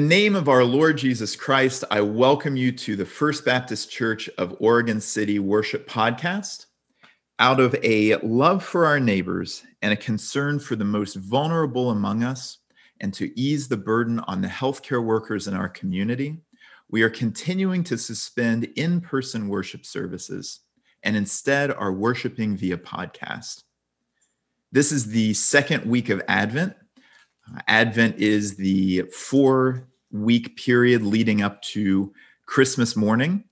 In the name of our Lord Jesus Christ, I welcome you to the First Baptist Church of Oregon City Worship Podcast. Out of a love for our neighbors and a concern for the most vulnerable among us, and to ease the burden on the healthcare workers in our community, we are continuing to suspend in person worship services and instead are worshiping via podcast. This is the second week of Advent, uh, Advent is the four week period leading up to Christmas morning.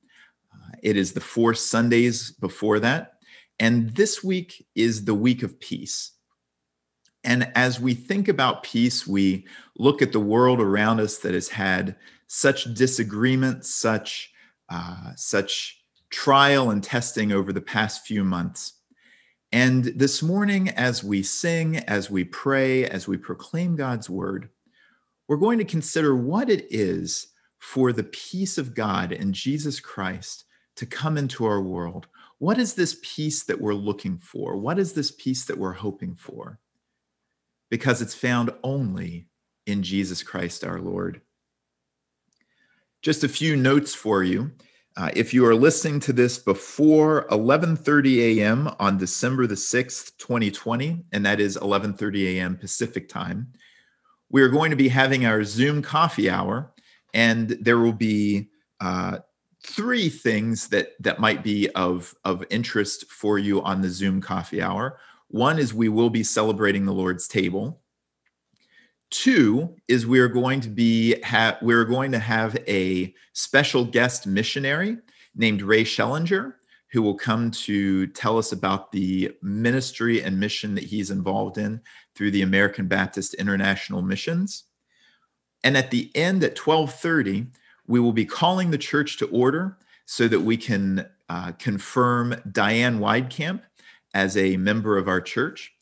Uh, it is the four Sundays before that. And this week is the week of peace. And as we think about peace, we look at the world around us that has had such disagreement, such, uh, such trial and testing over the past few months. And this morning, as we sing, as we pray, as we proclaim God's word, we're going to consider what it is for the peace of God and Jesus Christ to come into our world. What is this peace that we're looking for? What is this peace that we're hoping for? Because it's found only in Jesus Christ our Lord. Just a few notes for you. Uh, if you are listening to this before 11:30 a.m. on December the 6th, 2020, and that is 11:30 a.m. Pacific time, we are going to be having our Zoom coffee hour, and there will be uh, three things that that might be of of interest for you on the Zoom coffee hour. One is we will be celebrating the Lord's table. Two is we are going to be ha- we're going to have a special guest missionary named Ray Schellinger who will come to tell us about the ministry and mission that he's involved in through the American Baptist International Missions. And at the end at 12:30, we will be calling the church to order so that we can uh, confirm Diane Weidkamp as a member of our church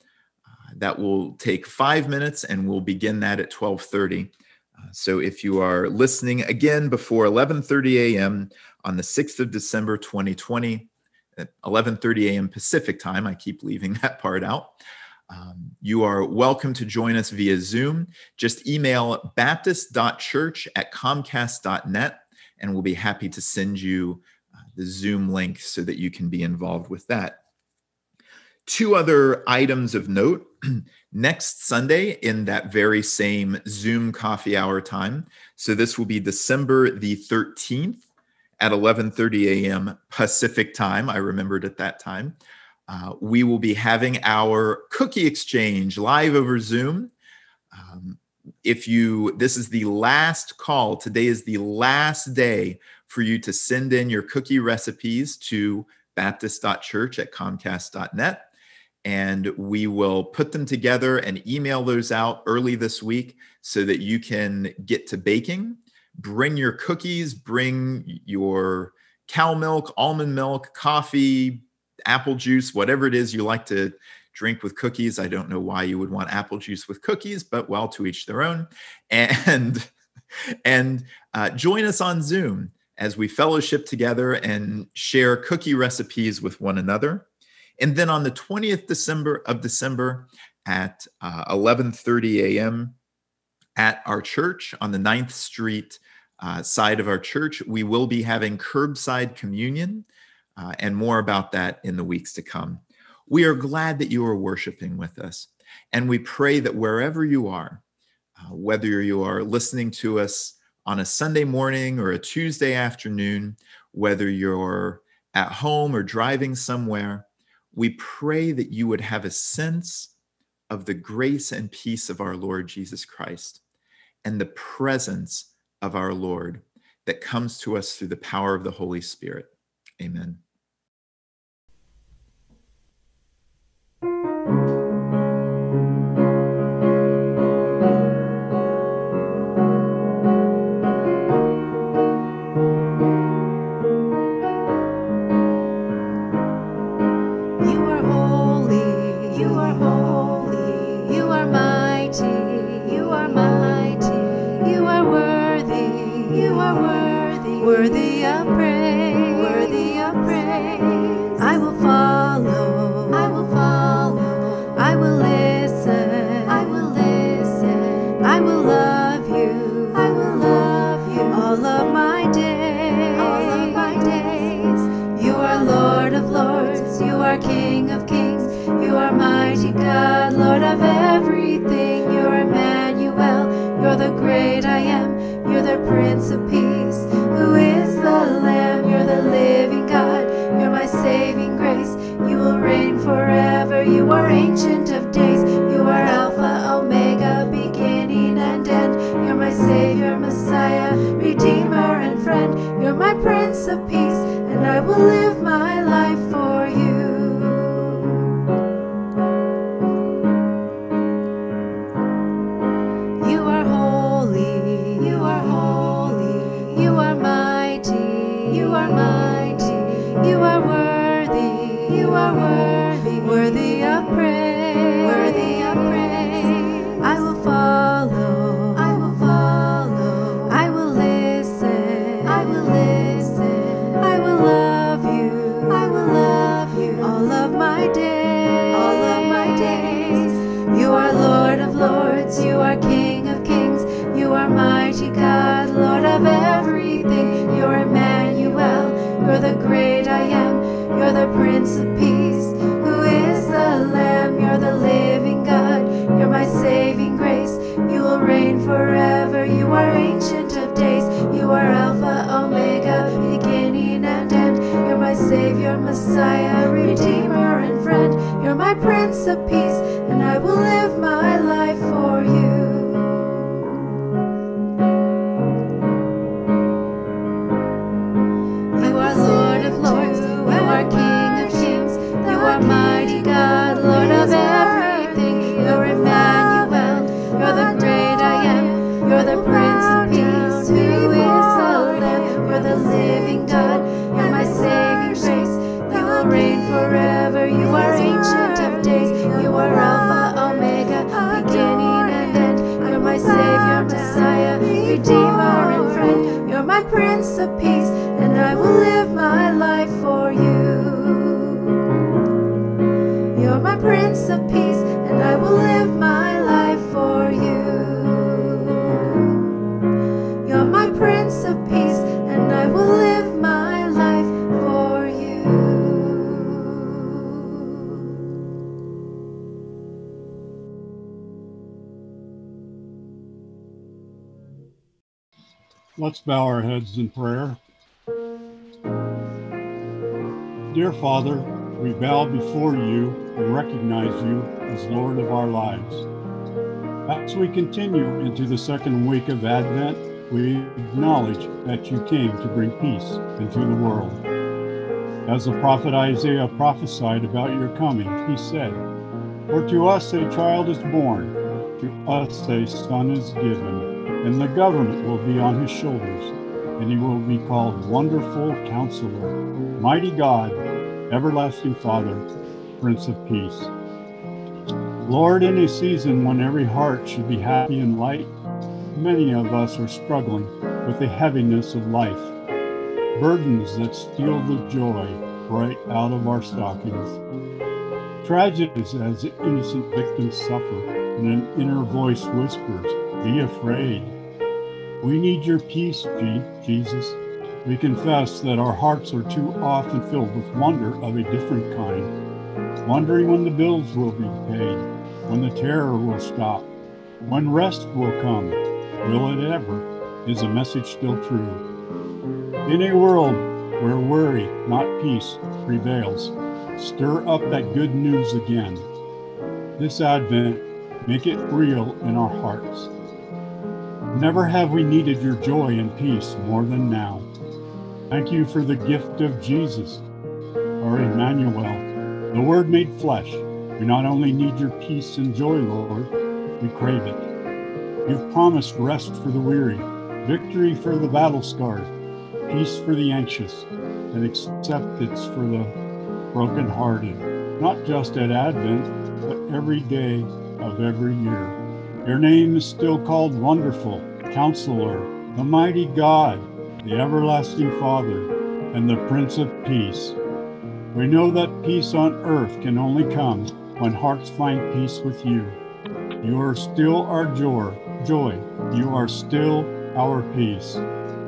that will take five minutes and we'll begin that at 1230. Uh, so if you are listening again before 11:30 a.m. on the 6th of December 2020 at 11:30 a.m. Pacific time, I keep leaving that part out. Um, you are welcome to join us via Zoom. Just email baptist.church at comcast.net and we'll be happy to send you uh, the Zoom link so that you can be involved with that. Two other items of note. Next Sunday, in that very same Zoom coffee hour time, so this will be December the 13th at 11:30 a.m. Pacific time. I remembered at that time. Uh, we will be having our cookie exchange live over Zoom. Um, if you, this is the last call. Today is the last day for you to send in your cookie recipes to baptist.church at comcast.net and we will put them together and email those out early this week so that you can get to baking. Bring your cookies, bring your cow milk, almond milk, coffee, apple juice, whatever it is you like to drink with cookies. I don't know why you would want apple juice with cookies, but well, to each their own. And and uh, join us on Zoom as we fellowship together and share cookie recipes with one another. And then on the 20th December of December at uh, 11:30 a.m. at our church on the 9th Street uh, side of our church, we will be having curbside communion, uh, and more about that in the weeks to come. We are glad that you are worshiping with us, and we pray that wherever you are, uh, whether you are listening to us on a Sunday morning or a Tuesday afternoon, whether you're at home or driving somewhere, we pray that you would have a sense of the grace and peace of our Lord Jesus Christ and the presence of our Lord that comes to us through the power of the Holy Spirit. Amen. God, Lord of everything. You're Emmanuel, you're the great I am, you're the Prince of Peace. Who is the Lamb? You're the living God, you're my saving grace. You will reign forever, you are ancient of days, you are Alpha, Omega, beginning and end. You're my Savior, Messiah, Redeemer, and friend. You're my Prince of Peace, and I will live my life for you. Redeemer, and friend. You're my Prince of Peace, and I will live my life for you. You're my Prince of Peace, and I will live Let's bow our heads in prayer. Dear Father, we bow before you and recognize you as Lord of our lives. As we continue into the second week of Advent, we acknowledge that you came to bring peace into the world. As the prophet Isaiah prophesied about your coming, he said, For to us a child is born, to us a son is given and the government will be on his shoulders, and he will be called Wonderful Counselor, Mighty God, Everlasting Father, Prince of Peace. Lord, in a season when every heart should be happy and light, many of us are struggling with the heaviness of life, burdens that steal the joy right out of our stockings. Tragedies as innocent victims suffer, and an inner voice whispers, Be afraid. We need your peace, Jesus. We confess that our hearts are too often filled with wonder of a different kind, wondering when the bills will be paid, when the terror will stop, when rest will come. Will it ever? Is the message still true? In a world where worry, not peace, prevails, stir up that good news again. This Advent, make it real in our hearts. Never have we needed your joy and peace more than now. Thank you for the gift of Jesus, our Emmanuel, the Word made flesh. We not only need your peace and joy, Lord, we crave it. You've promised rest for the weary, victory for the battle scarred, peace for the anxious, and acceptance for the brokenhearted, not just at Advent, but every day of every year. Your name is still called Wonderful, Counselor, the Mighty God, the Everlasting Father, and the Prince of Peace. We know that peace on earth can only come when hearts find peace with you. You are still our joy. Joy. You are still our peace.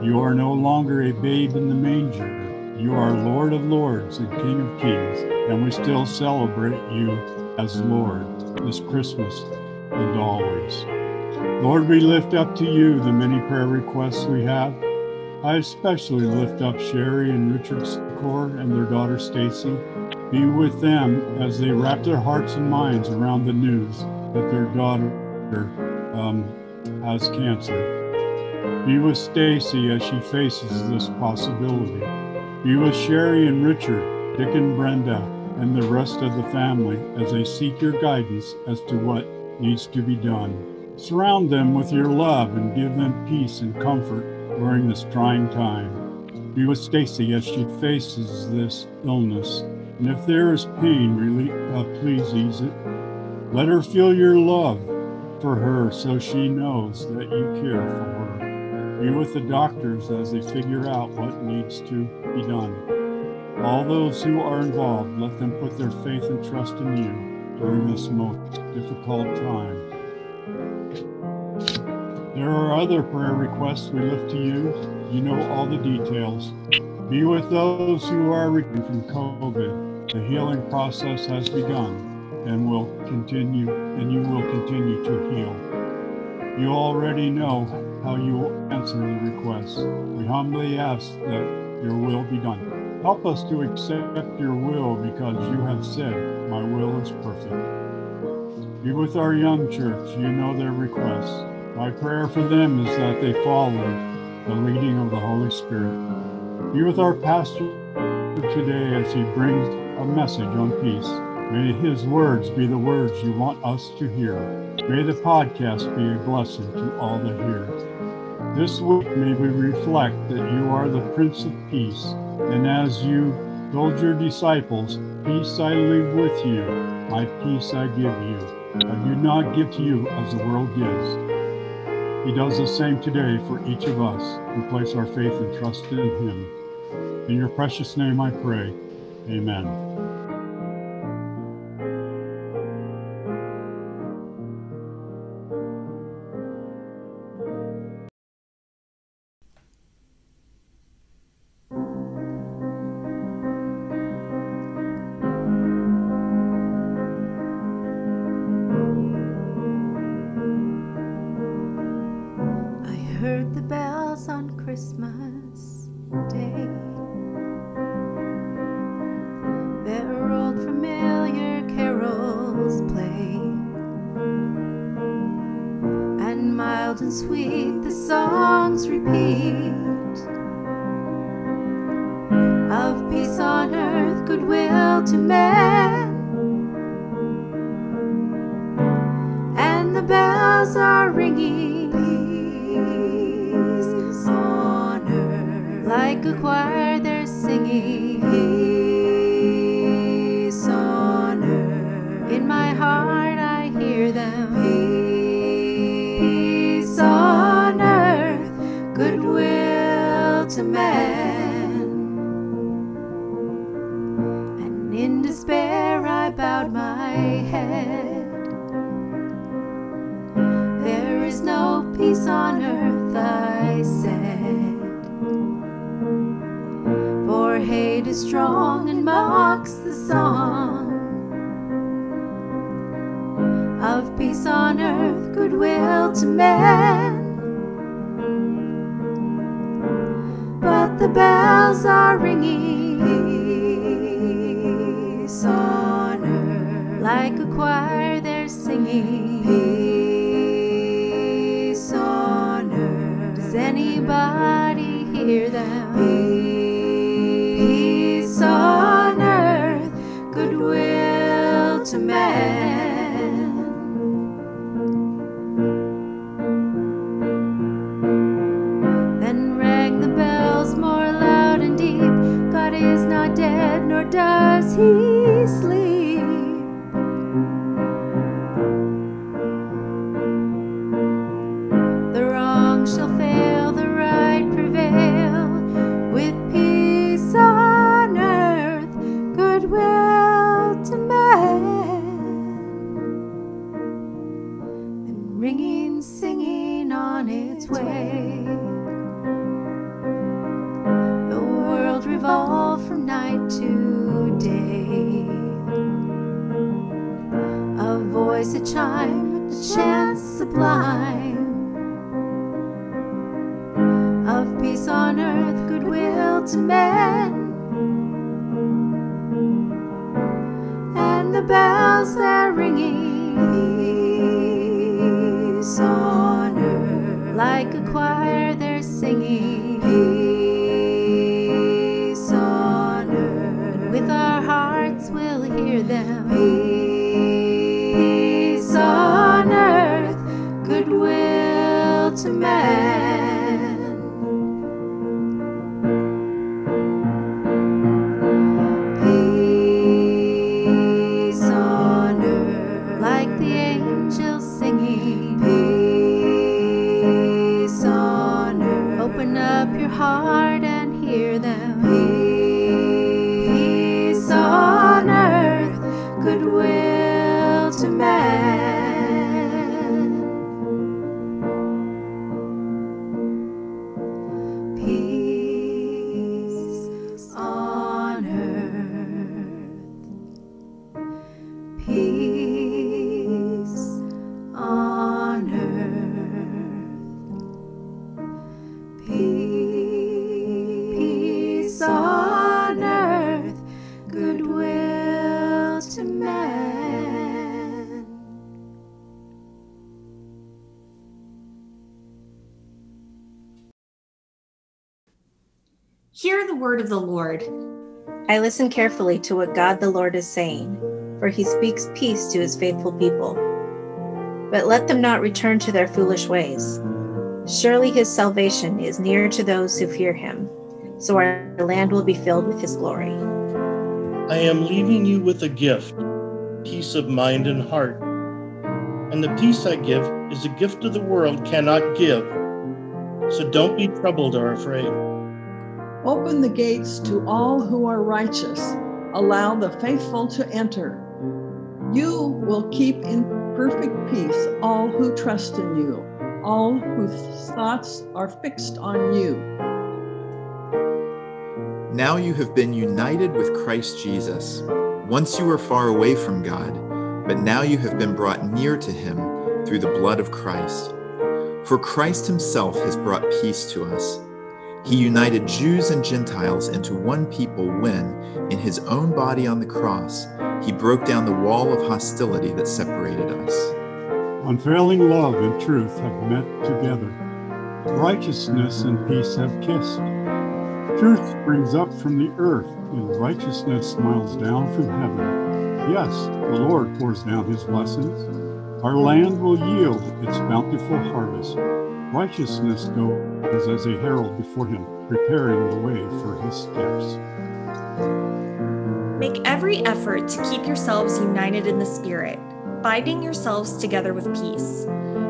You are no longer a babe in the manger. You are Lord of Lords and King of Kings, and we still celebrate you as Lord this Christmas and always. Lord, we lift up to you the many prayer requests we have. I especially lift up Sherry and Richard Secor and their daughter Stacy. Be with them as they wrap their hearts and minds around the news that their daughter um, has cancer. Be with Stacy as she faces this possibility. Be with Sherry and Richard, Dick and Brenda, and the rest of the family as they seek your guidance as to what needs to be done. Surround them with your love and give them peace and comfort during this trying time. Be with Stacy as she faces this illness, and if there is pain, really, uh, please ease it. Let her feel your love for her so she knows that you care for her. Be with the doctors as they figure out what needs to be done. All those who are involved, let them put their faith and trust in you during this most difficult time. There are other prayer requests we lift to you. You know all the details. Be with those who are recovering from COVID. The healing process has begun and will continue, and you will continue to heal. You already know how you will answer the requests. We humbly ask that your will be done. Help us to accept your will because you have said, My will is perfect. Be with our young church. You know their requests. My prayer for them is that they follow the leading of the Holy Spirit. Be with our pastor today as he brings a message on peace. May his words be the words you want us to hear. May the podcast be a blessing to all that hear. This week may we reflect that you are the Prince of Peace, and as you told your disciples, Peace I leave with you, my peace I give you. I do not give to you as the world gives. He does the same today for each of us who place our faith and trust in Him. In your precious name I pray. Amen. Head. There is no peace on earth, I said. For hate is strong and mocks the song of peace on earth, goodwill to men. But the bells are ringing like a choir they're singing sublime. Of peace on earth, goodwill to men. And the bells they're ringing, peace on earth, like a choir they're singing, of the Lord. I listen carefully to what God the Lord is saying, for he speaks peace to his faithful people. But let them not return to their foolish ways. Surely his salvation is near to those who fear him, so our land will be filled with his glory. I am leaving you with a gift, peace of mind and heart. And the peace I give is a gift the world cannot give. So don't be troubled or afraid. Open the gates to all who are righteous. Allow the faithful to enter. You will keep in perfect peace all who trust in you, all whose thoughts are fixed on you. Now you have been united with Christ Jesus. Once you were far away from God, but now you have been brought near to him through the blood of Christ. For Christ himself has brought peace to us. He united Jews and Gentiles into one people when, in his own body on the cross, he broke down the wall of hostility that separated us. Unfailing love and truth have met together. Righteousness and peace have kissed. Truth springs up from the earth, and righteousness smiles down from heaven. Yes, the Lord pours down his blessings. Our land will yield its bountiful harvest. Righteousness goes as a herald before him, preparing the way for his steps. Make every effort to keep yourselves united in the Spirit, binding yourselves together with peace.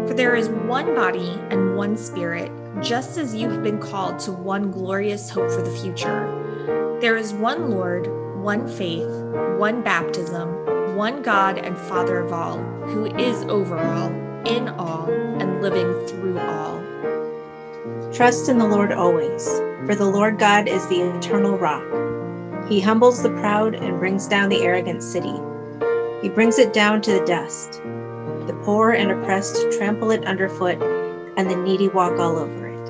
For there is one body and one Spirit, just as you have been called to one glorious hope for the future. There is one Lord, one faith, one baptism, one God and Father of all, who is over all, in all, and living through all. Trust in the Lord always, for the Lord God is the eternal rock. He humbles the proud and brings down the arrogant city. He brings it down to the dust. The poor and oppressed trample it underfoot, and the needy walk all over it.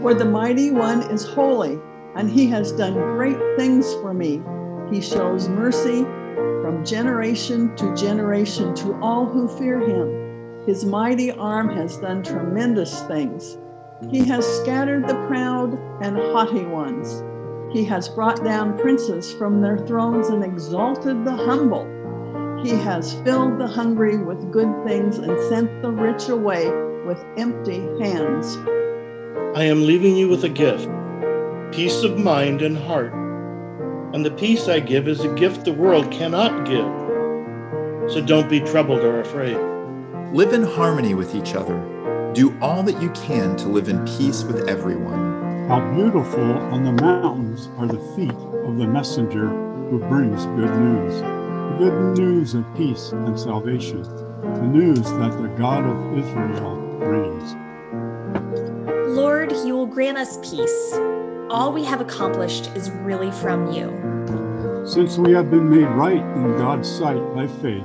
For the mighty one is holy, and he has done great things for me. He shows mercy from generation to generation to all who fear him. His mighty arm has done tremendous things. He has scattered the proud and haughty ones. He has brought down princes from their thrones and exalted the humble. He has filled the hungry with good things and sent the rich away with empty hands. I am leaving you with a gift, peace of mind and heart. And the peace I give is a gift the world cannot give. So don't be troubled or afraid. Live in harmony with each other. Do all that you can to live in peace with everyone. How beautiful on the mountains are the feet of the messenger who brings good news. The good news of peace and salvation, the news that the God of Israel brings. Lord, you will grant us peace. all we have accomplished is really from you. Since we have been made right in God's sight by faith,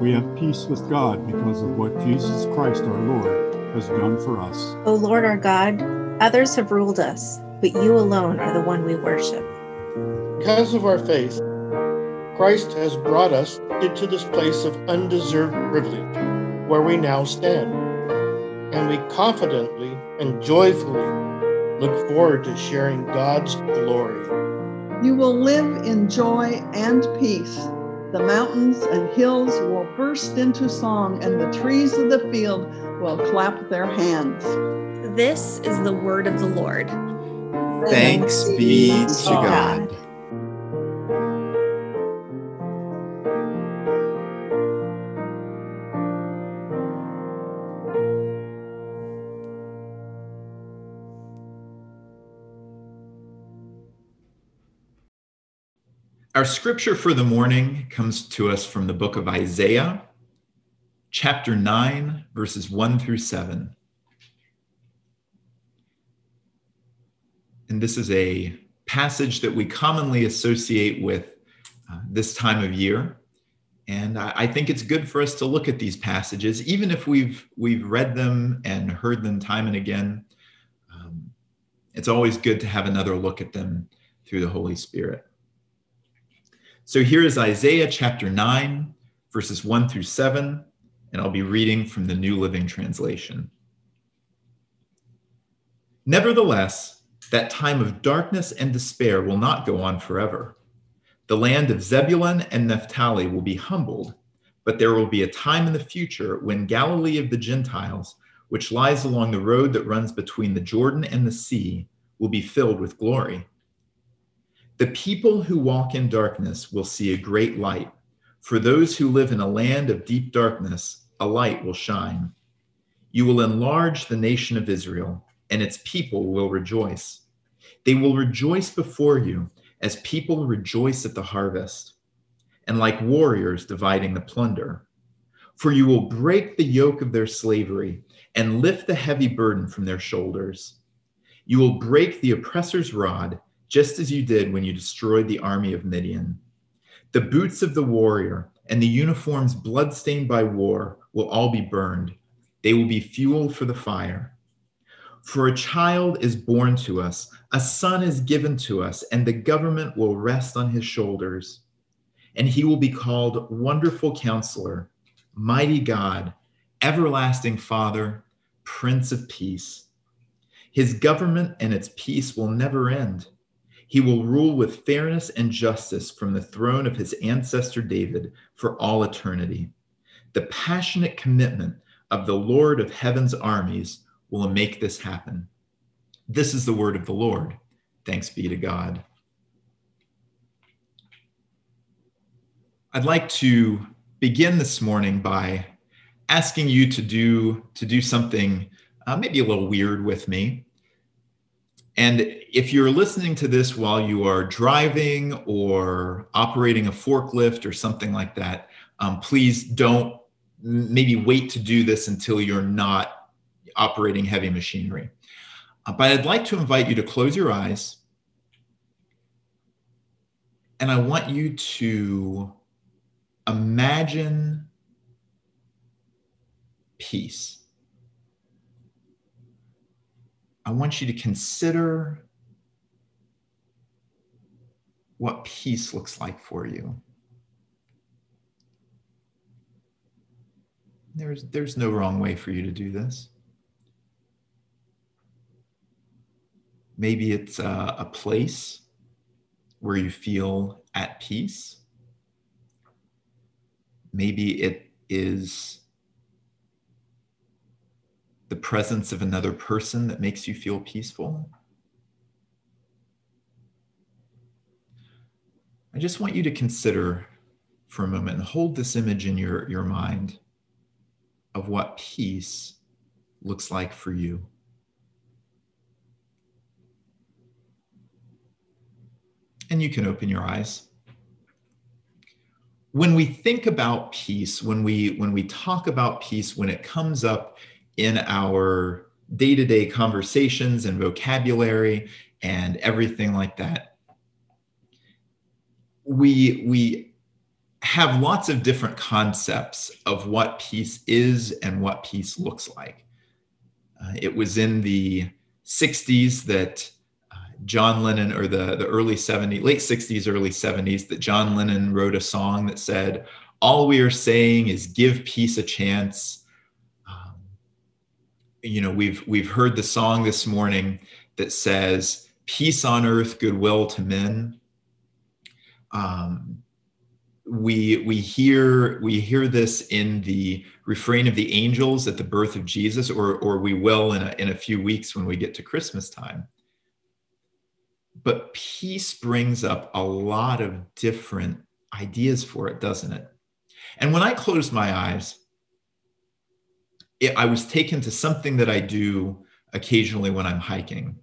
we have peace with God because of what Jesus Christ our Lord has done for us. O Lord our God, others have ruled us, but you alone are the one we worship. Because of our faith, Christ has brought us into this place of undeserved privilege where we now stand. And we confidently and joyfully look forward to sharing God's glory. You will live in joy and peace. The mountains and hills will burst into song, and the trees of the field will clap their hands. This is the word of the Lord. Thanks be to God. Our scripture for the morning comes to us from the book of Isaiah, chapter 9, verses 1 through 7. And this is a passage that we commonly associate with uh, this time of year. And I, I think it's good for us to look at these passages, even if we've we've read them and heard them time and again. Um, it's always good to have another look at them through the Holy Spirit. So here is Isaiah chapter 9, verses 1 through 7, and I'll be reading from the New Living Translation. Nevertheless, that time of darkness and despair will not go on forever. The land of Zebulun and Naphtali will be humbled, but there will be a time in the future when Galilee of the Gentiles, which lies along the road that runs between the Jordan and the sea, will be filled with glory. The people who walk in darkness will see a great light. For those who live in a land of deep darkness, a light will shine. You will enlarge the nation of Israel, and its people will rejoice. They will rejoice before you as people rejoice at the harvest, and like warriors dividing the plunder. For you will break the yoke of their slavery and lift the heavy burden from their shoulders. You will break the oppressor's rod just as you did when you destroyed the army of Midian. The boots of the warrior and the uniforms bloodstained by war will all be burned. They will be fuel for the fire. For a child is born to us, a son is given to us, and the government will rest on his shoulders. And he will be called Wonderful Counselor, Mighty God, Everlasting Father, Prince of Peace. His government and its peace will never end he will rule with fairness and justice from the throne of his ancestor David for all eternity. The passionate commitment of the Lord of heaven's armies will make this happen. This is the word of the Lord. Thanks be to God. I'd like to begin this morning by asking you to do to do something uh, maybe a little weird with me. And if you're listening to this while you are driving or operating a forklift or something like that, um, please don't maybe wait to do this until you're not operating heavy machinery. Uh, but I'd like to invite you to close your eyes. And I want you to imagine peace. I want you to consider what peace looks like for you. There's, there's no wrong way for you to do this. Maybe it's a, a place where you feel at peace. Maybe it is the presence of another person that makes you feel peaceful. I just want you to consider for a moment and hold this image in your, your mind of what peace looks like for you. And you can open your eyes. When we think about peace, when we when we talk about peace, when it comes up in our day to day conversations and vocabulary and everything like that. We, we have lots of different concepts of what peace is and what peace looks like. Uh, it was in the 60s that uh, John Lennon, or the, the early 70s, late 60s, early 70s, that John Lennon wrote a song that said, All we are saying is give peace a chance. You know, we've, we've heard the song this morning that says, Peace on earth, goodwill to men. Um, we we hear we hear this in the refrain of the angels at the birth of Jesus, or or we will in a, in a few weeks when we get to Christmas time. But peace brings up a lot of different ideas for it, doesn't it? And when I close my eyes, it, I was taken to something that I do occasionally when I'm hiking.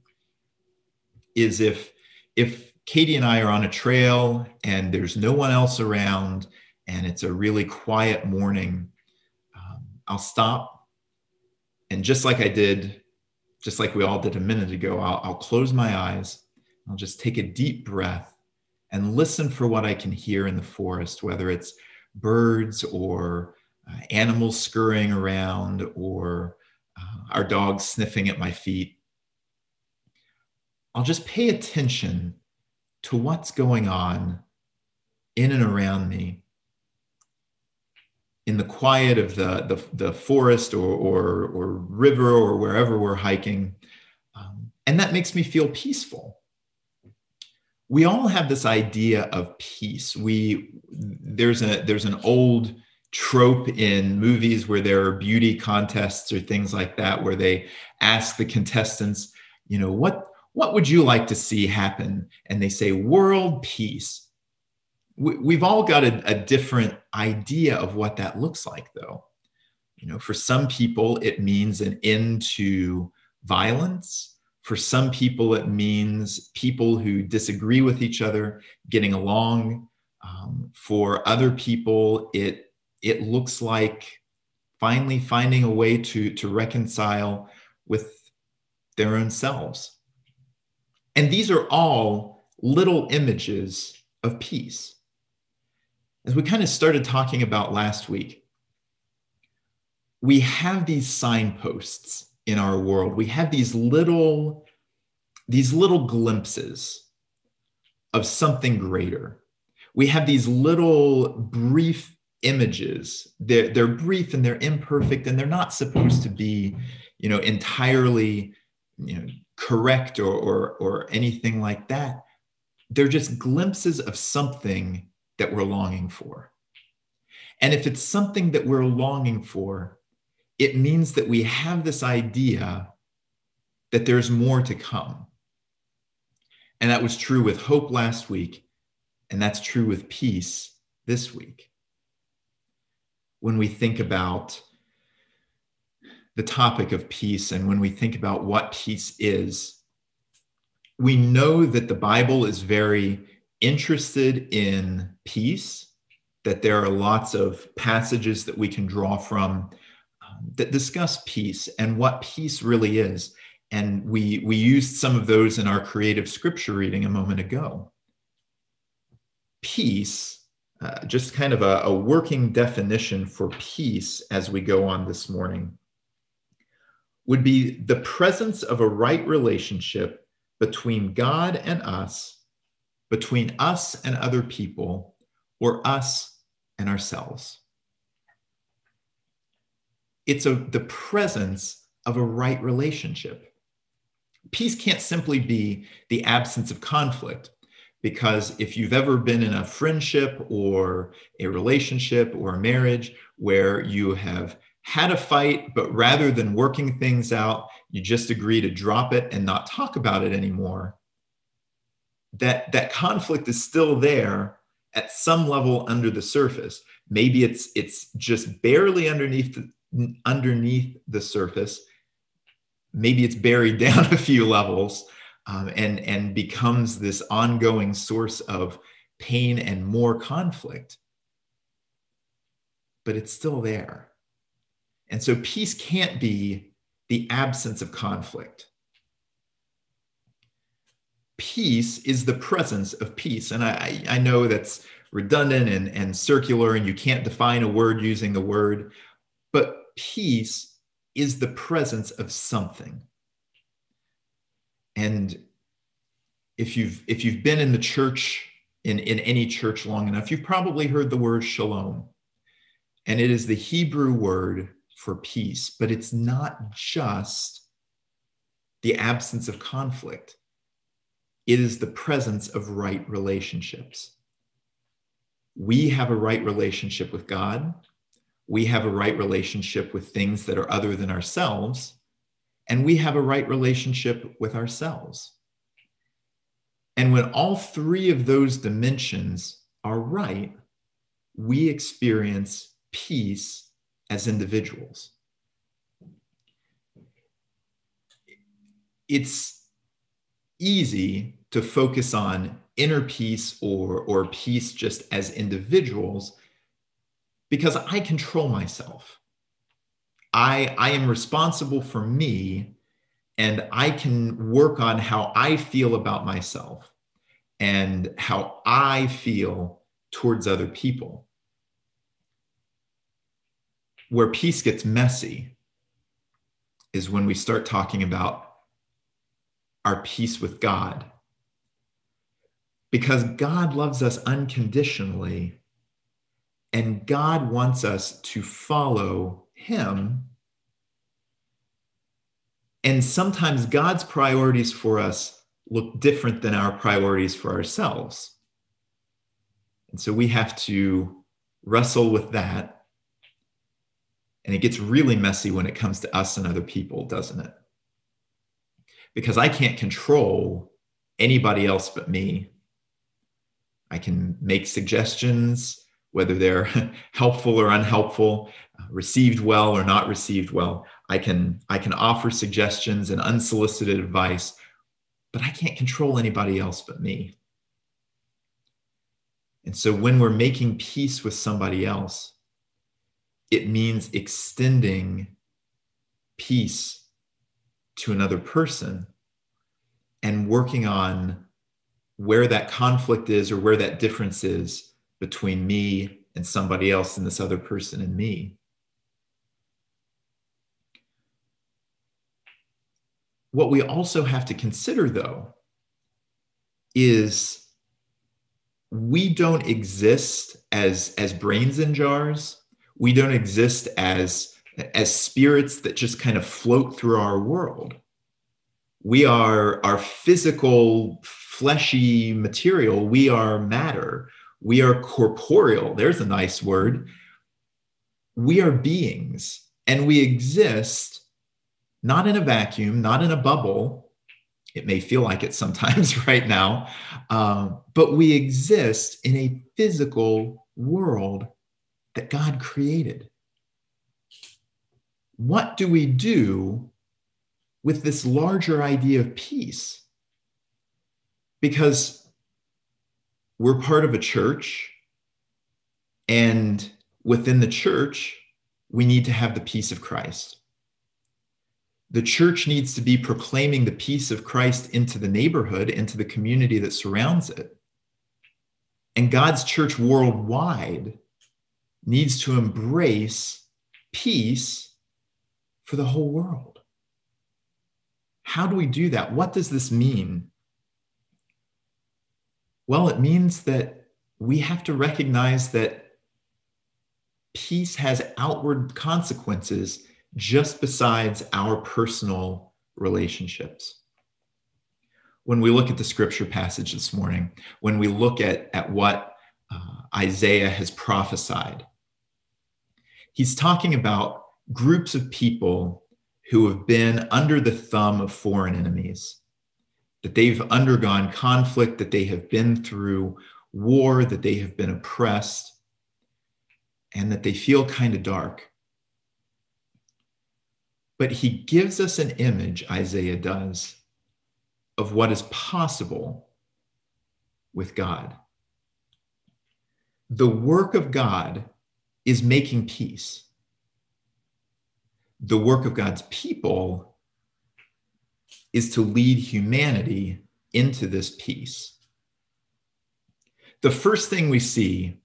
Is if if Katie and I are on a trail and there's no one else around and it's a really quiet morning, um, I'll stop. And just like I did, just like we all did a minute ago, I'll, I'll close my eyes. I'll just take a deep breath and listen for what I can hear in the forest, whether it's birds or uh, animals scurrying around or uh, our dogs sniffing at my feet. I'll just pay attention to what's going on in and around me in the quiet of the, the, the forest or, or, or, river or wherever we're hiking. Um, and that makes me feel peaceful. We all have this idea of peace. We, there's, a, there's an old trope in movies where there are beauty contests or things like that, where they ask the contestants, you know, what, what would you like to see happen? And they say, world peace. We've all got a, a different idea of what that looks like, though. You know, for some people, it means an end to violence. For some people, it means people who disagree with each other getting along. Um, for other people, it it looks like finally finding a way to to reconcile with their own selves. And these are all little images of peace. As we kind of started talking about last week, we have these signposts in our world. We have these little these little glimpses of something greater. We have these little brief images. They're, they're brief and they're imperfect and they're not supposed to be, you know, entirely, you know, correct or, or, or anything like that. They're just glimpses of something that we're longing for. And if it's something that we're longing for, it means that we have this idea that there's more to come. And that was true with hope last week, and that's true with peace this week. When we think about the topic of peace and when we think about what peace is, we know that the Bible is very interested in peace, that there are lots of passages that we can draw from um, that discuss peace and what peace really is. And we, we used some of those in our creative scripture reading a moment ago. Peace, uh, just kind of a, a working definition for peace as we go on this morning would be the presence of a right relationship between God and us, between us and other people, or us and ourselves. It's a, the presence of a right relationship. Peace can't simply be the absence of conflict, because if you've ever been in a friendship or a relationship or a marriage where you have had a fight, but rather than working things out, you just agree to drop it and not talk about it anymore. That, that conflict is still there at some level under the surface. Maybe it's, it's just barely underneath the, underneath the surface. Maybe it's buried down a few levels um, and, and becomes this ongoing source of pain and more conflict. But it's still there. And so peace can't be the absence of conflict. peace is the presence of peace. And I, I know that's redundant and, and circular, and you can't define a word using the word, but peace is the presence of something. And if you've if you've been in the church in, in any church long enough, you've probably heard the word shalom. And it is the Hebrew word for peace, but it's not just the absence of conflict. It is the presence of right relationships. We have a right relationship with God. We have a right relationship with things that are other than ourselves. And we have a right relationship with ourselves. And when all three of those dimensions are right, we experience peace as individuals. It's easy to focus on inner peace or, or peace just as individuals because I control myself. I, I am responsible for me and I can work on how I feel about myself and how I feel towards other people. Where peace gets messy is when we start talking about our peace with God. Because God loves us unconditionally, and God wants us to follow Him and sometimes God's priorities for us look different than our priorities for ourselves. And so we have to wrestle with that. And it gets really messy when it comes to us and other people, doesn't it? Because I can't control anybody else but me. I can make suggestions, whether they're helpful or unhelpful, received well or not received well. I can I can offer suggestions and unsolicited advice, but I can't control anybody else but me. And so when we're making peace with somebody else, it means extending peace to another person and working on where that conflict is or where that difference is between me and somebody else and this other person and me. What we also have to consider, though, is we don't exist as, as brains in jars. We don't exist as, as spirits that just kind of float through our world. We are our physical, fleshy material. We are matter. We are corporeal. There's a nice word. We are beings and we exist not in a vacuum, not in a bubble. It may feel like it sometimes right now, um, but we exist in a physical world that God created. What do we do with this larger idea of peace? Because we're part of a church, and within the church, we need to have the peace of Christ the church needs to be proclaiming the peace of Christ into the neighborhood, into the community that surrounds it. And God's church worldwide needs to embrace peace for the whole world. How do we do that? What does this mean? Well, it means that we have to recognize that peace has outward consequences just besides our personal relationships. When we look at the scripture passage this morning, when we look at, at what uh, Isaiah has prophesied, he's talking about groups of people who have been under the thumb of foreign enemies, that they've undergone conflict, that they have been through war, that they have been oppressed, and that they feel kind of dark but he gives us an image, Isaiah does, of what is possible with God. The work of God is making peace. The work of God's people is to lead humanity into this peace. The first thing we see,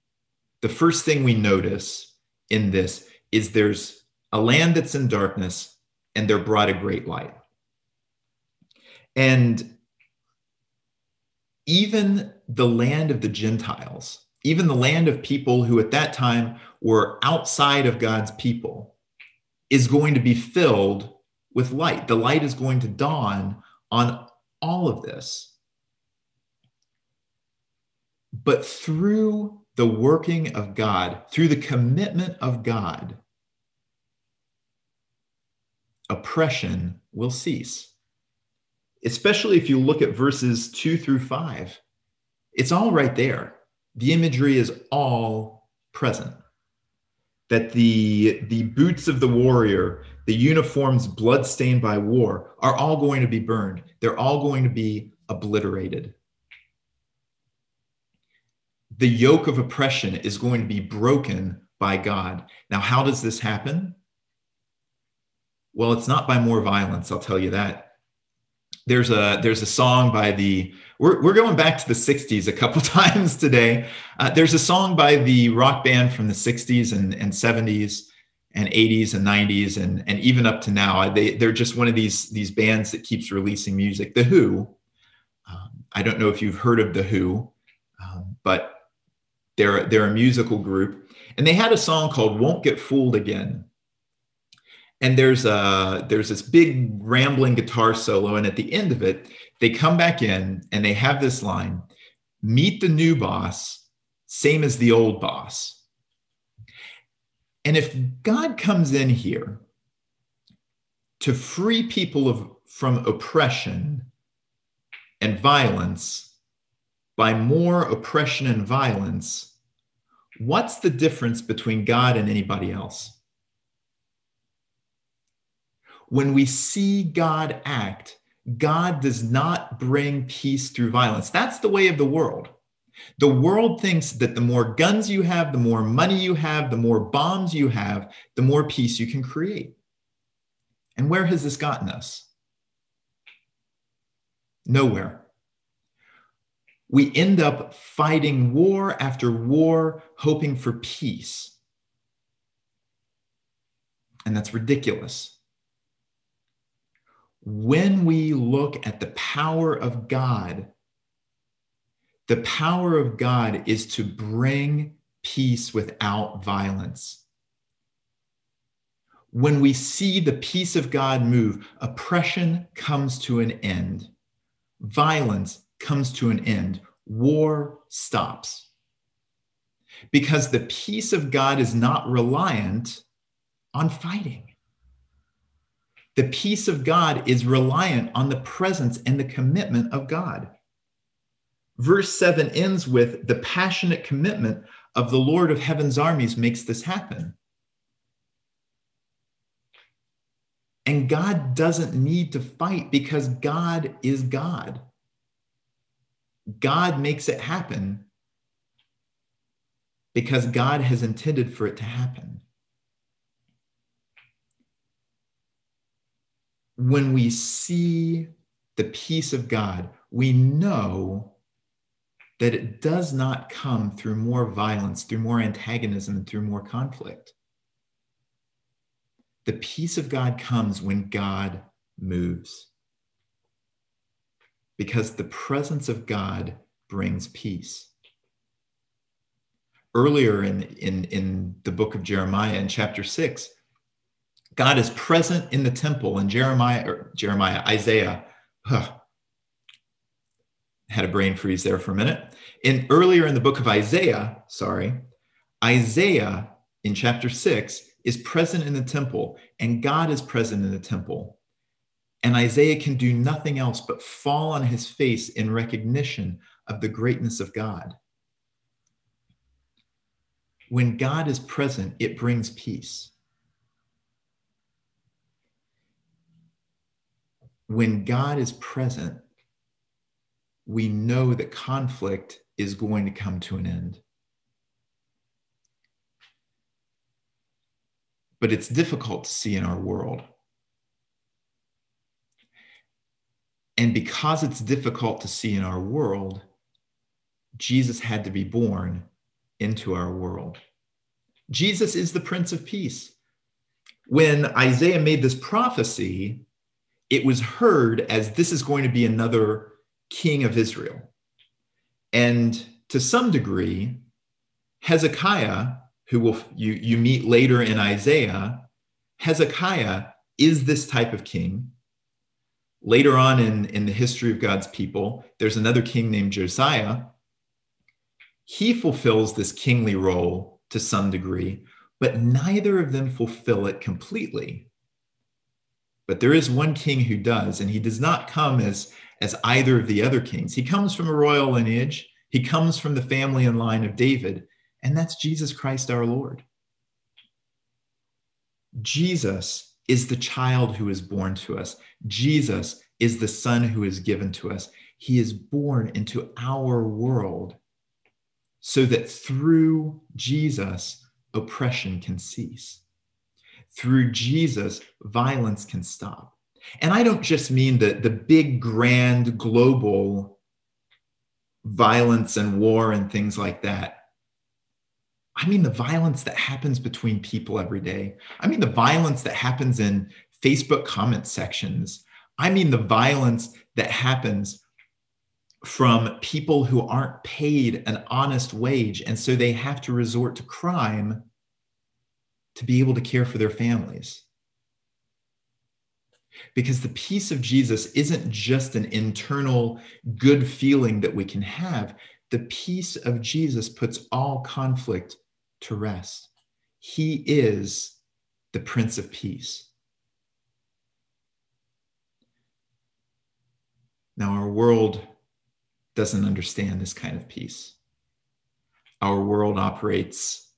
the first thing we notice in this is there's a land that's in darkness and they're brought a great light. And even the land of the Gentiles, even the land of people who at that time were outside of God's people, is going to be filled with light. The light is going to dawn on all of this. But through the working of God, through the commitment of God, oppression will cease. Especially if you look at verses two through five, it's all right there. The imagery is all present. That the, the boots of the warrior, the uniforms bloodstained by war, are all going to be burned. They're all going to be obliterated. The yoke of oppression is going to be broken by God. Now, how does this happen? Well, it's not by more violence, I'll tell you that. There's a there's a song by the we're, we're going back to the 60s a couple times today. Uh, there's a song by the rock band from the 60s and, and 70s and 80s and 90s and, and even up to now. They, they're just one of these, these bands that keeps releasing music. The Who, um, I don't know if you've heard of The Who, um, but they're, they're a musical group. And they had a song called Won't Get Fooled Again and there's a there's this big rambling guitar solo and at the end of it they come back in and they have this line meet the new boss same as the old boss. And if god comes in here to free people of from oppression and violence by more oppression and violence what's the difference between god and anybody else when we see God act, God does not bring peace through violence. That's the way of the world. The world thinks that the more guns you have, the more money you have, the more bombs you have, the more peace you can create. And where has this gotten us? Nowhere. We end up fighting war after war, hoping for peace. And that's ridiculous when we look at the power of God, the power of God is to bring peace without violence. When we see the peace of God move, oppression comes to an end, violence comes to an end, war stops. Because the peace of God is not reliant on fighting. The peace of God is reliant on the presence and the commitment of God. Verse 7 ends with the passionate commitment of the Lord of heaven's armies makes this happen. And God doesn't need to fight because God is God. God makes it happen because God has intended for it to happen. When we see the peace of God, we know that it does not come through more violence, through more antagonism, through more conflict. The peace of God comes when God moves. Because the presence of God brings peace. Earlier in, in, in the book of Jeremiah, in chapter 6, God is present in the temple. And Jeremiah, Jeremiah, Isaiah, huh, had a brain freeze there for a minute. In earlier in the book of Isaiah, sorry, Isaiah in chapter six is present in the temple, and God is present in the temple. And Isaiah can do nothing else but fall on his face in recognition of the greatness of God. When God is present, it brings peace. When God is present, we know that conflict is going to come to an end. But it's difficult to see in our world. And because it's difficult to see in our world, Jesus had to be born into our world. Jesus is the Prince of Peace. When Isaiah made this prophecy, it was heard as this is going to be another king of Israel. And to some degree, Hezekiah, who will you, you meet later in Isaiah, Hezekiah is this type of king. Later on in, in the history of God's people, there's another king named Josiah. He fulfills this kingly role to some degree, but neither of them fulfill it completely. But there is one king who does, and he does not come as, as either of the other kings. He comes from a royal lineage, he comes from the family and line of David, and that's Jesus Christ our Lord. Jesus is the child who is born to us. Jesus is the son who is given to us. He is born into our world so that through Jesus, oppression can cease. Through Jesus, violence can stop. And I don't just mean the, the big, grand, global violence and war and things like that. I mean the violence that happens between people every day. I mean the violence that happens in Facebook comment sections. I mean the violence that happens from people who aren't paid an honest wage. And so they have to resort to crime to be able to care for their families. Because the peace of Jesus isn't just an internal good feeling that we can have. The peace of Jesus puts all conflict to rest. He is the Prince of Peace. Now, our world doesn't understand this kind of peace. Our world operates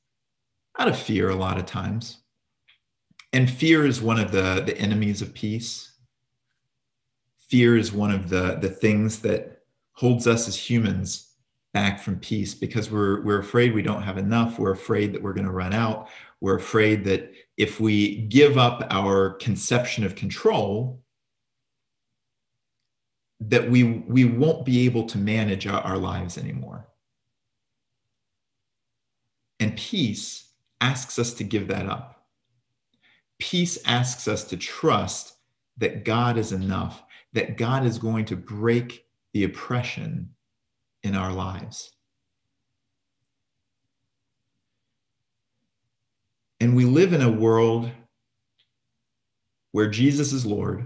out of fear a lot of times. And fear is one of the, the enemies of peace. Fear is one of the, the things that holds us as humans back from peace because we're, we're afraid we don't have enough. We're afraid that we're going to run out. We're afraid that if we give up our conception of control, that we, we won't be able to manage our, our lives anymore. And peace asks us to give that up. Peace asks us to trust that God is enough, that God is going to break the oppression in our lives. And we live in a world where Jesus is Lord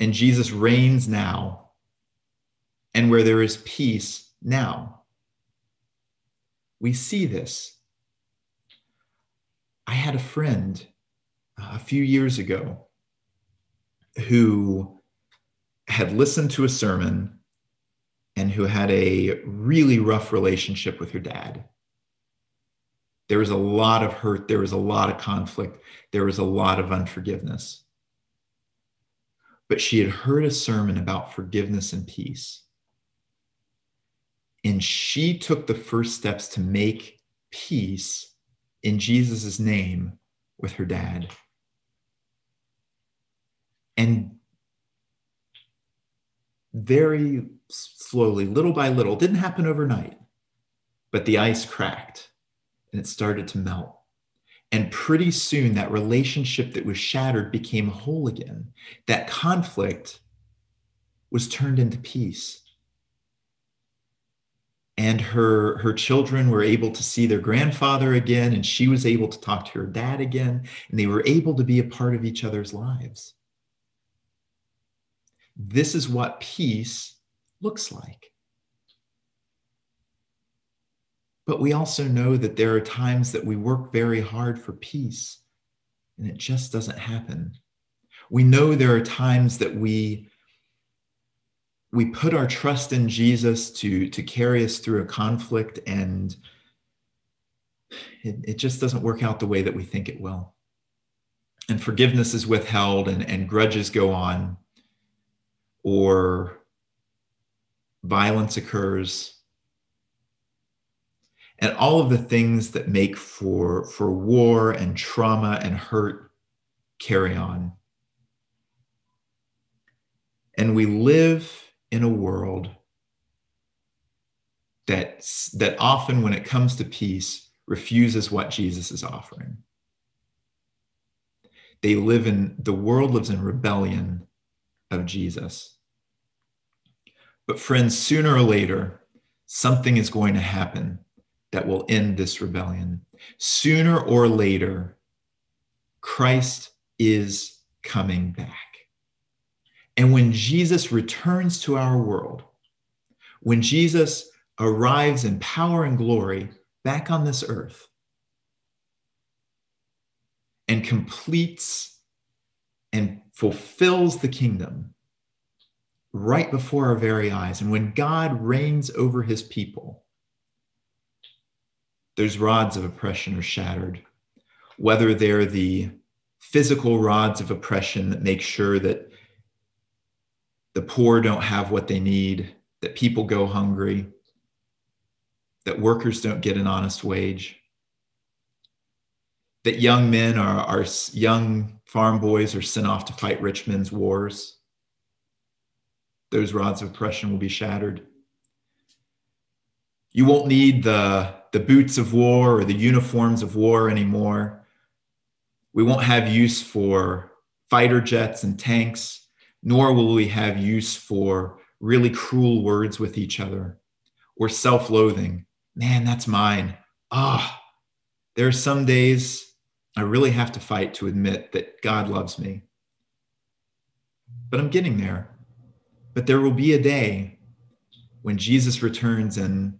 and Jesus reigns now, and where there is peace now we see this. I had a friend uh, a few years ago who had listened to a sermon and who had a really rough relationship with her dad. There was a lot of hurt, there was a lot of conflict, there was a lot of unforgiveness. But she had heard a sermon about forgiveness and peace. And she took the first steps to make peace in Jesus' name with her dad. And very slowly, little by little, didn't happen overnight, but the ice cracked and it started to melt. And pretty soon, that relationship that was shattered became whole again. That conflict was turned into peace and her her children were able to see their grandfather again and she was able to talk to her dad again and they were able to be a part of each other's lives. This is what peace looks like. But we also know that there are times that we work very hard for peace and it just doesn't happen. We know there are times that we we put our trust in Jesus to to carry us through a conflict and it, it just doesn't work out the way that we think it will. And forgiveness is withheld and, and grudges go on, or violence occurs. And all of the things that make for, for war and trauma and hurt carry on. And we live in a world that, that often, when it comes to peace, refuses what Jesus is offering. They live in, the world lives in rebellion of Jesus. But, friends, sooner or later, something is going to happen that will end this rebellion. Sooner or later, Christ is coming back. And when Jesus returns to our world, when Jesus arrives in power and glory back on this earth and completes and fulfills the kingdom right before our very eyes, and when God reigns over his people, those rods of oppression are shattered, whether they're the physical rods of oppression that make sure that the poor don't have what they need, that people go hungry, that workers don't get an honest wage, that young men are, are young farm boys are sent off to fight rich men's wars. Those rods of oppression will be shattered. You won't need the, the boots of war or the uniforms of war anymore. We won't have use for fighter jets and tanks, nor will we have use for really cruel words with each other or self loathing. Man, that's mine. Ah, oh, there are some days I really have to fight to admit that God loves me. But I'm getting there. But there will be a day when Jesus returns and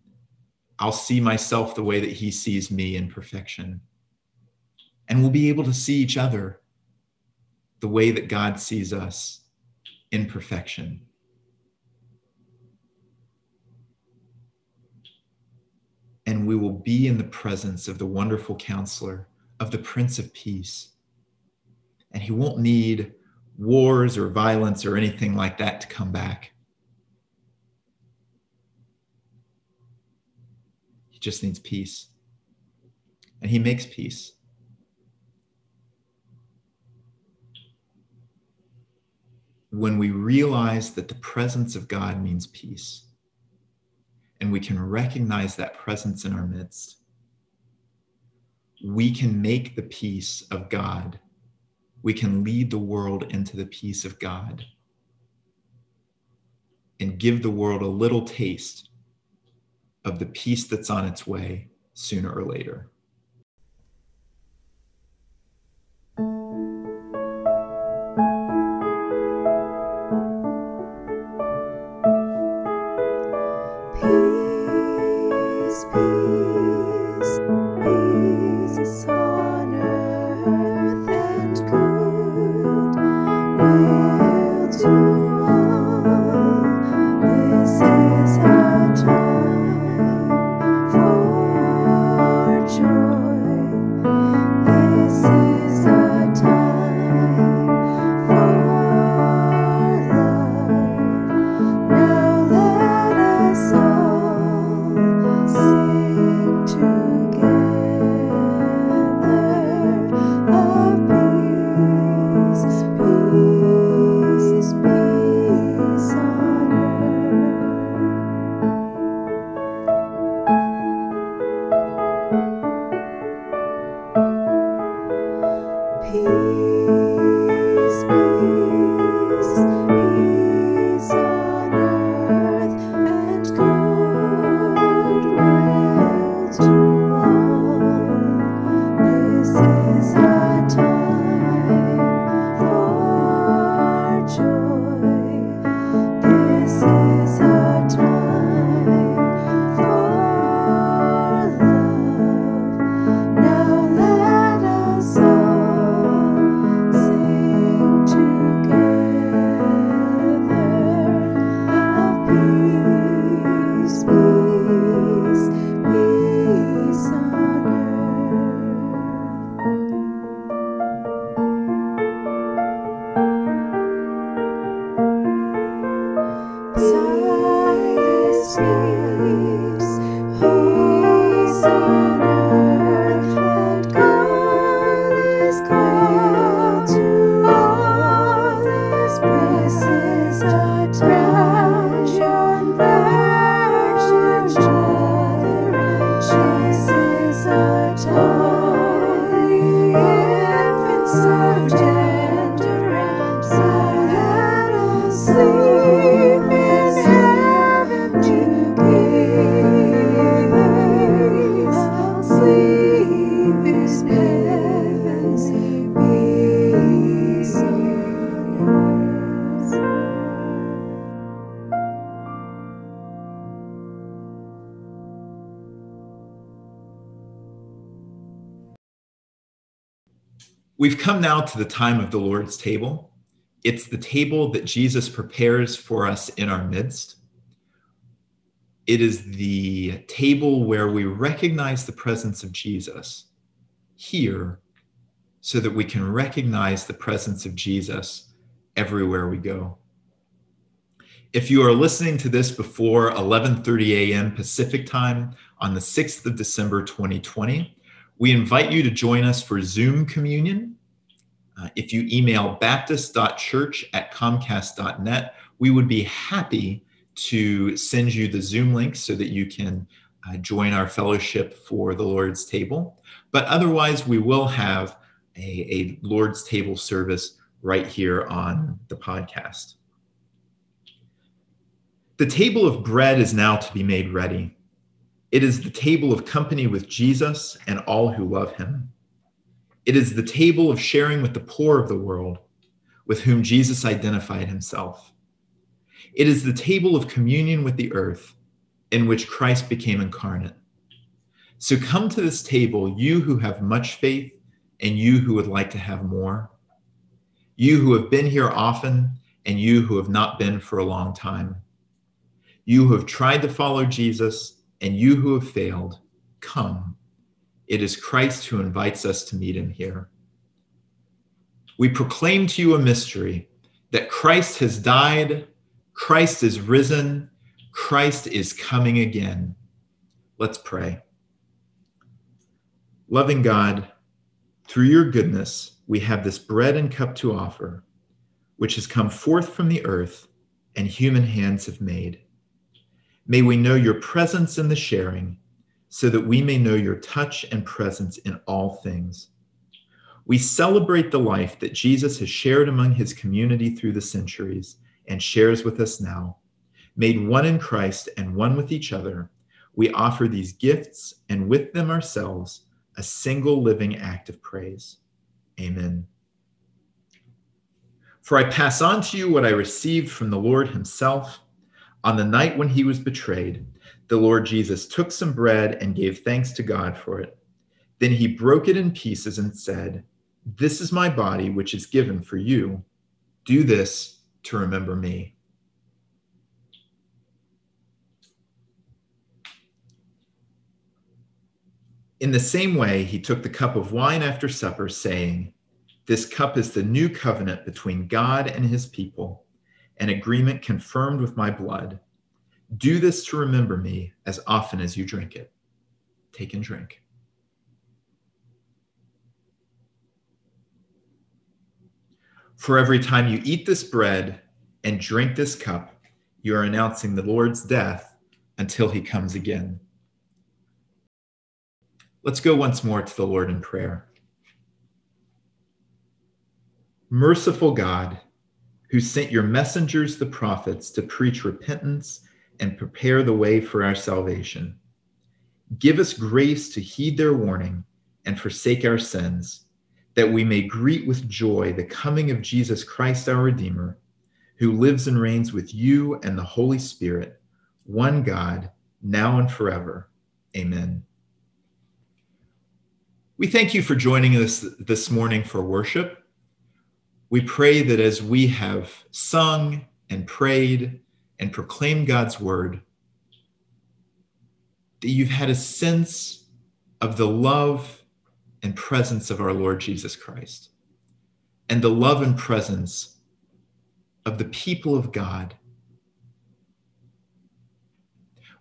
I'll see myself the way that he sees me in perfection. And we'll be able to see each other the way that God sees us in perfection. And we will be in the presence of the wonderful counselor, of the Prince of Peace. And he won't need wars or violence or anything like that to come back. He just needs peace. And he makes peace. When we realize that the presence of God means peace, and we can recognize that presence in our midst, we can make the peace of God. We can lead the world into the peace of God and give the world a little taste of the peace that's on its way sooner or later. We've come now to the time of the Lord's table. It's the table that Jesus prepares for us in our midst. It is the table where we recognize the presence of Jesus here so that we can recognize the presence of Jesus everywhere we go. If you are listening to this before 11:30 a.m. Pacific time on the 6th of December 2020, we invite you to join us for Zoom communion. Uh, if you email baptist.church at comcast.net, we would be happy to send you the Zoom link so that you can uh, join our fellowship for the Lord's table. But otherwise, we will have a, a Lord's table service right here on the podcast. The table of bread is now to be made ready. It is the table of company with Jesus and all who love him. It is the table of sharing with the poor of the world, with whom Jesus identified himself. It is the table of communion with the earth, in which Christ became incarnate. So come to this table, you who have much faith and you who would like to have more, you who have been here often and you who have not been for a long time, you who have tried to follow Jesus and you who have failed, come. It is Christ who invites us to meet him here. We proclaim to you a mystery that Christ has died, Christ is risen, Christ is coming again. Let's pray. Loving God, through your goodness, we have this bread and cup to offer, which has come forth from the earth and human hands have made. May we know your presence in the sharing, so that we may know your touch and presence in all things. We celebrate the life that Jesus has shared among his community through the centuries and shares with us now. Made one in Christ and one with each other, we offer these gifts and with them ourselves a single living act of praise. Amen. For I pass on to you what I received from the Lord Himself. On the night when He was betrayed, the Lord Jesus took some bread and gave thanks to God for it. Then He broke it in pieces and said, This is my body, which is given for you. Do this to remember me. In the same way, he took the cup of wine after supper, saying, This cup is the new covenant between God and his people, an agreement confirmed with my blood. Do this to remember me as often as you drink it. Take and drink. For every time you eat this bread and drink this cup, you are announcing the Lord's death until he comes again. Let's go once more to the Lord in prayer. Merciful God, who sent your messengers, the prophets, to preach repentance and prepare the way for our salvation, give us grace to heed their warning and forsake our sins, that we may greet with joy the coming of Jesus Christ, our Redeemer, who lives and reigns with you and the Holy Spirit, one God, now and forever. Amen. We thank you for joining us this morning for worship. We pray that as we have sung and prayed and proclaimed God's word, that you've had a sense of the love and presence of our Lord Jesus Christ and the love and presence of the people of God.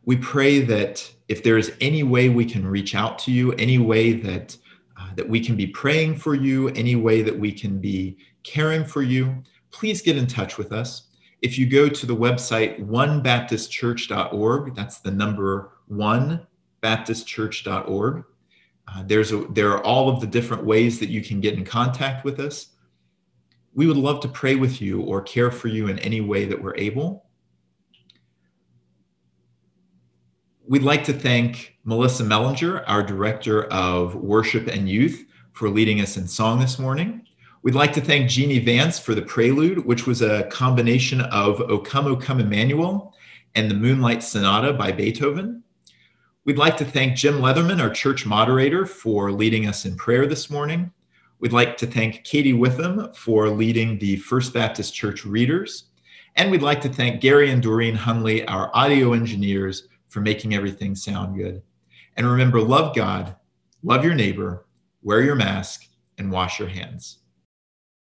We pray that if there is any way we can reach out to you, any way that uh, that we can be praying for you, any way that we can be caring for you, please get in touch with us. If you go to the website onebaptistchurch.org, that's the number one, baptistchurch.org. Uh, there's a, there are all of the different ways that you can get in contact with us. We would love to pray with you or care for you in any way that we're able. We'd like to thank Melissa Mellinger, our Director of Worship and Youth, for leading us in song this morning. We'd like to thank Jeannie Vance for the prelude, which was a combination of O Come, O Come Emmanuel and the Moonlight Sonata by Beethoven. We'd like to thank Jim Leatherman, our church moderator, for leading us in prayer this morning. We'd like to thank Katie Witham for leading the First Baptist Church readers. And we'd like to thank Gary and Doreen Hunley, our audio engineers, for making everything sound good. And remember, love God, love your neighbor, wear your mask, and wash your hands.